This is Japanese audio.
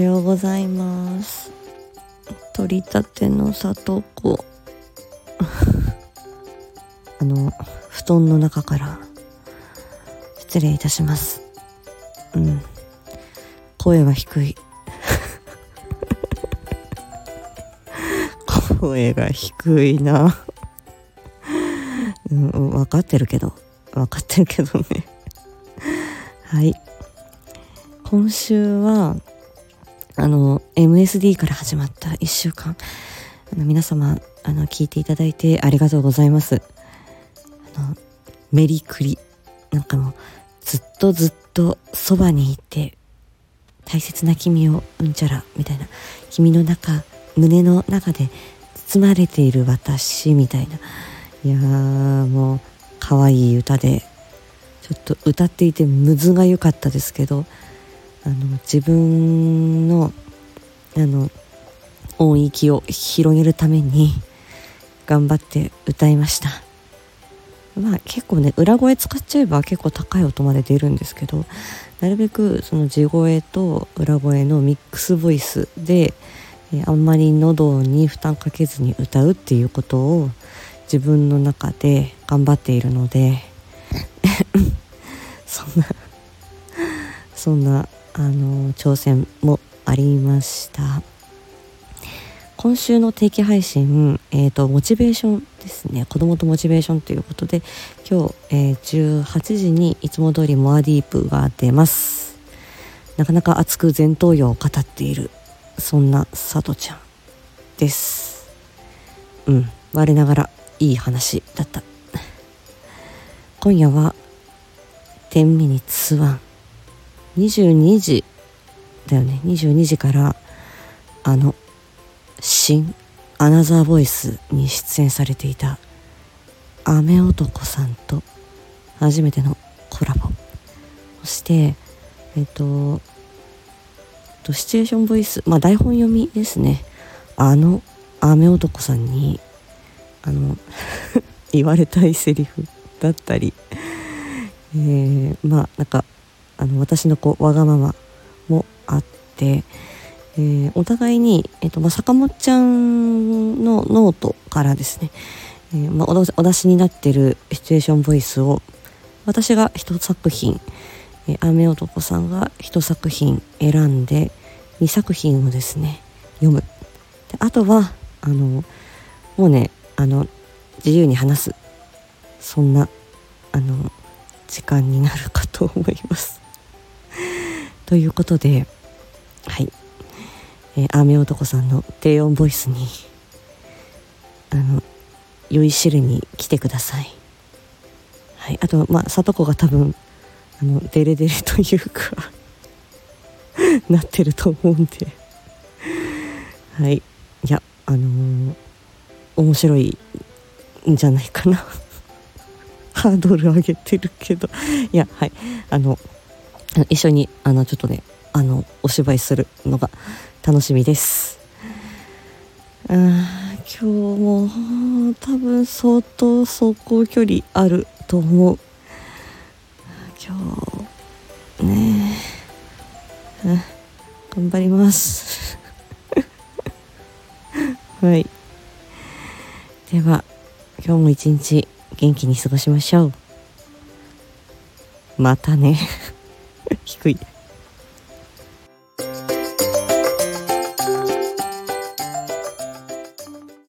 ようございます。取りたての里子。あの布団の中から。失礼いたします。うん。声は低い。声が低いな。うん、分かってるけど。分かってるけどね。はい。今週はあの MSD から始まった1週間。あの皆様あの聞いていただいてありがとうございます。あのメリクリ。なんかもうずっとずっとそばにいて大切な君をうんちゃらみたいな。君の中胸の中で包まれている私みたいな。いやーもう可愛い歌でちょっと歌っていてむずが良かったですけどあの自分のあの音域を広げるために頑張って歌いました。まあ結構ね裏声使っちゃえば結構高い音まで出るんですけどなるべくその地声と裏声のミックスボイスであんまり喉に負担かけずに歌うっていうことを自分の中で頑張っているので そんなそんなあの挑戦もありました。今週の定期配信、えーと、モチベーションですね。子供とモチベーションということで今日、えー、18時にいつも通りモアディープが出ます。なかなか熱く前頭葉を語っているそんなさとちゃんです。うん。我ながらいい話だった。今夜は10ミニツワン22時だよね。22時からあの新アナザーボイスに出演されていた雨男さんと初めてのコラボ。そしてえっ、とシチュエーションボイスまあ台本読みですね。あの雨男さんにあの 言われたいセリフだったり、えー、まあなんかあの私のこうわがままもあって、えー、お互いに、えーとまあ、坂本ちゃんのノートからですね、えーまあ、お出しになってるシチュエーションボイスを私が一作品え雨男さんが1作品選んで2作品をですね読む。であとはあのもうねあの自由に話す。そんなあの時間になるかと思います。ということではい、えー、雨男さんの低音ボイスにあの酔いしるに来てください。はい。あとまあ里子が多分あのデレデレというか なってると思うんで。はい。いやあのー、面白いんじゃないかな。ハードル上げてるけど。いやはい。あの一緒にあのちょっとねあのお芝居するのが楽しみです。あ今日も多分相当走行距離あると思う。今日ねえ、頑張ります。はい。では今日も一日元気に過ごしましょう。またね。低い。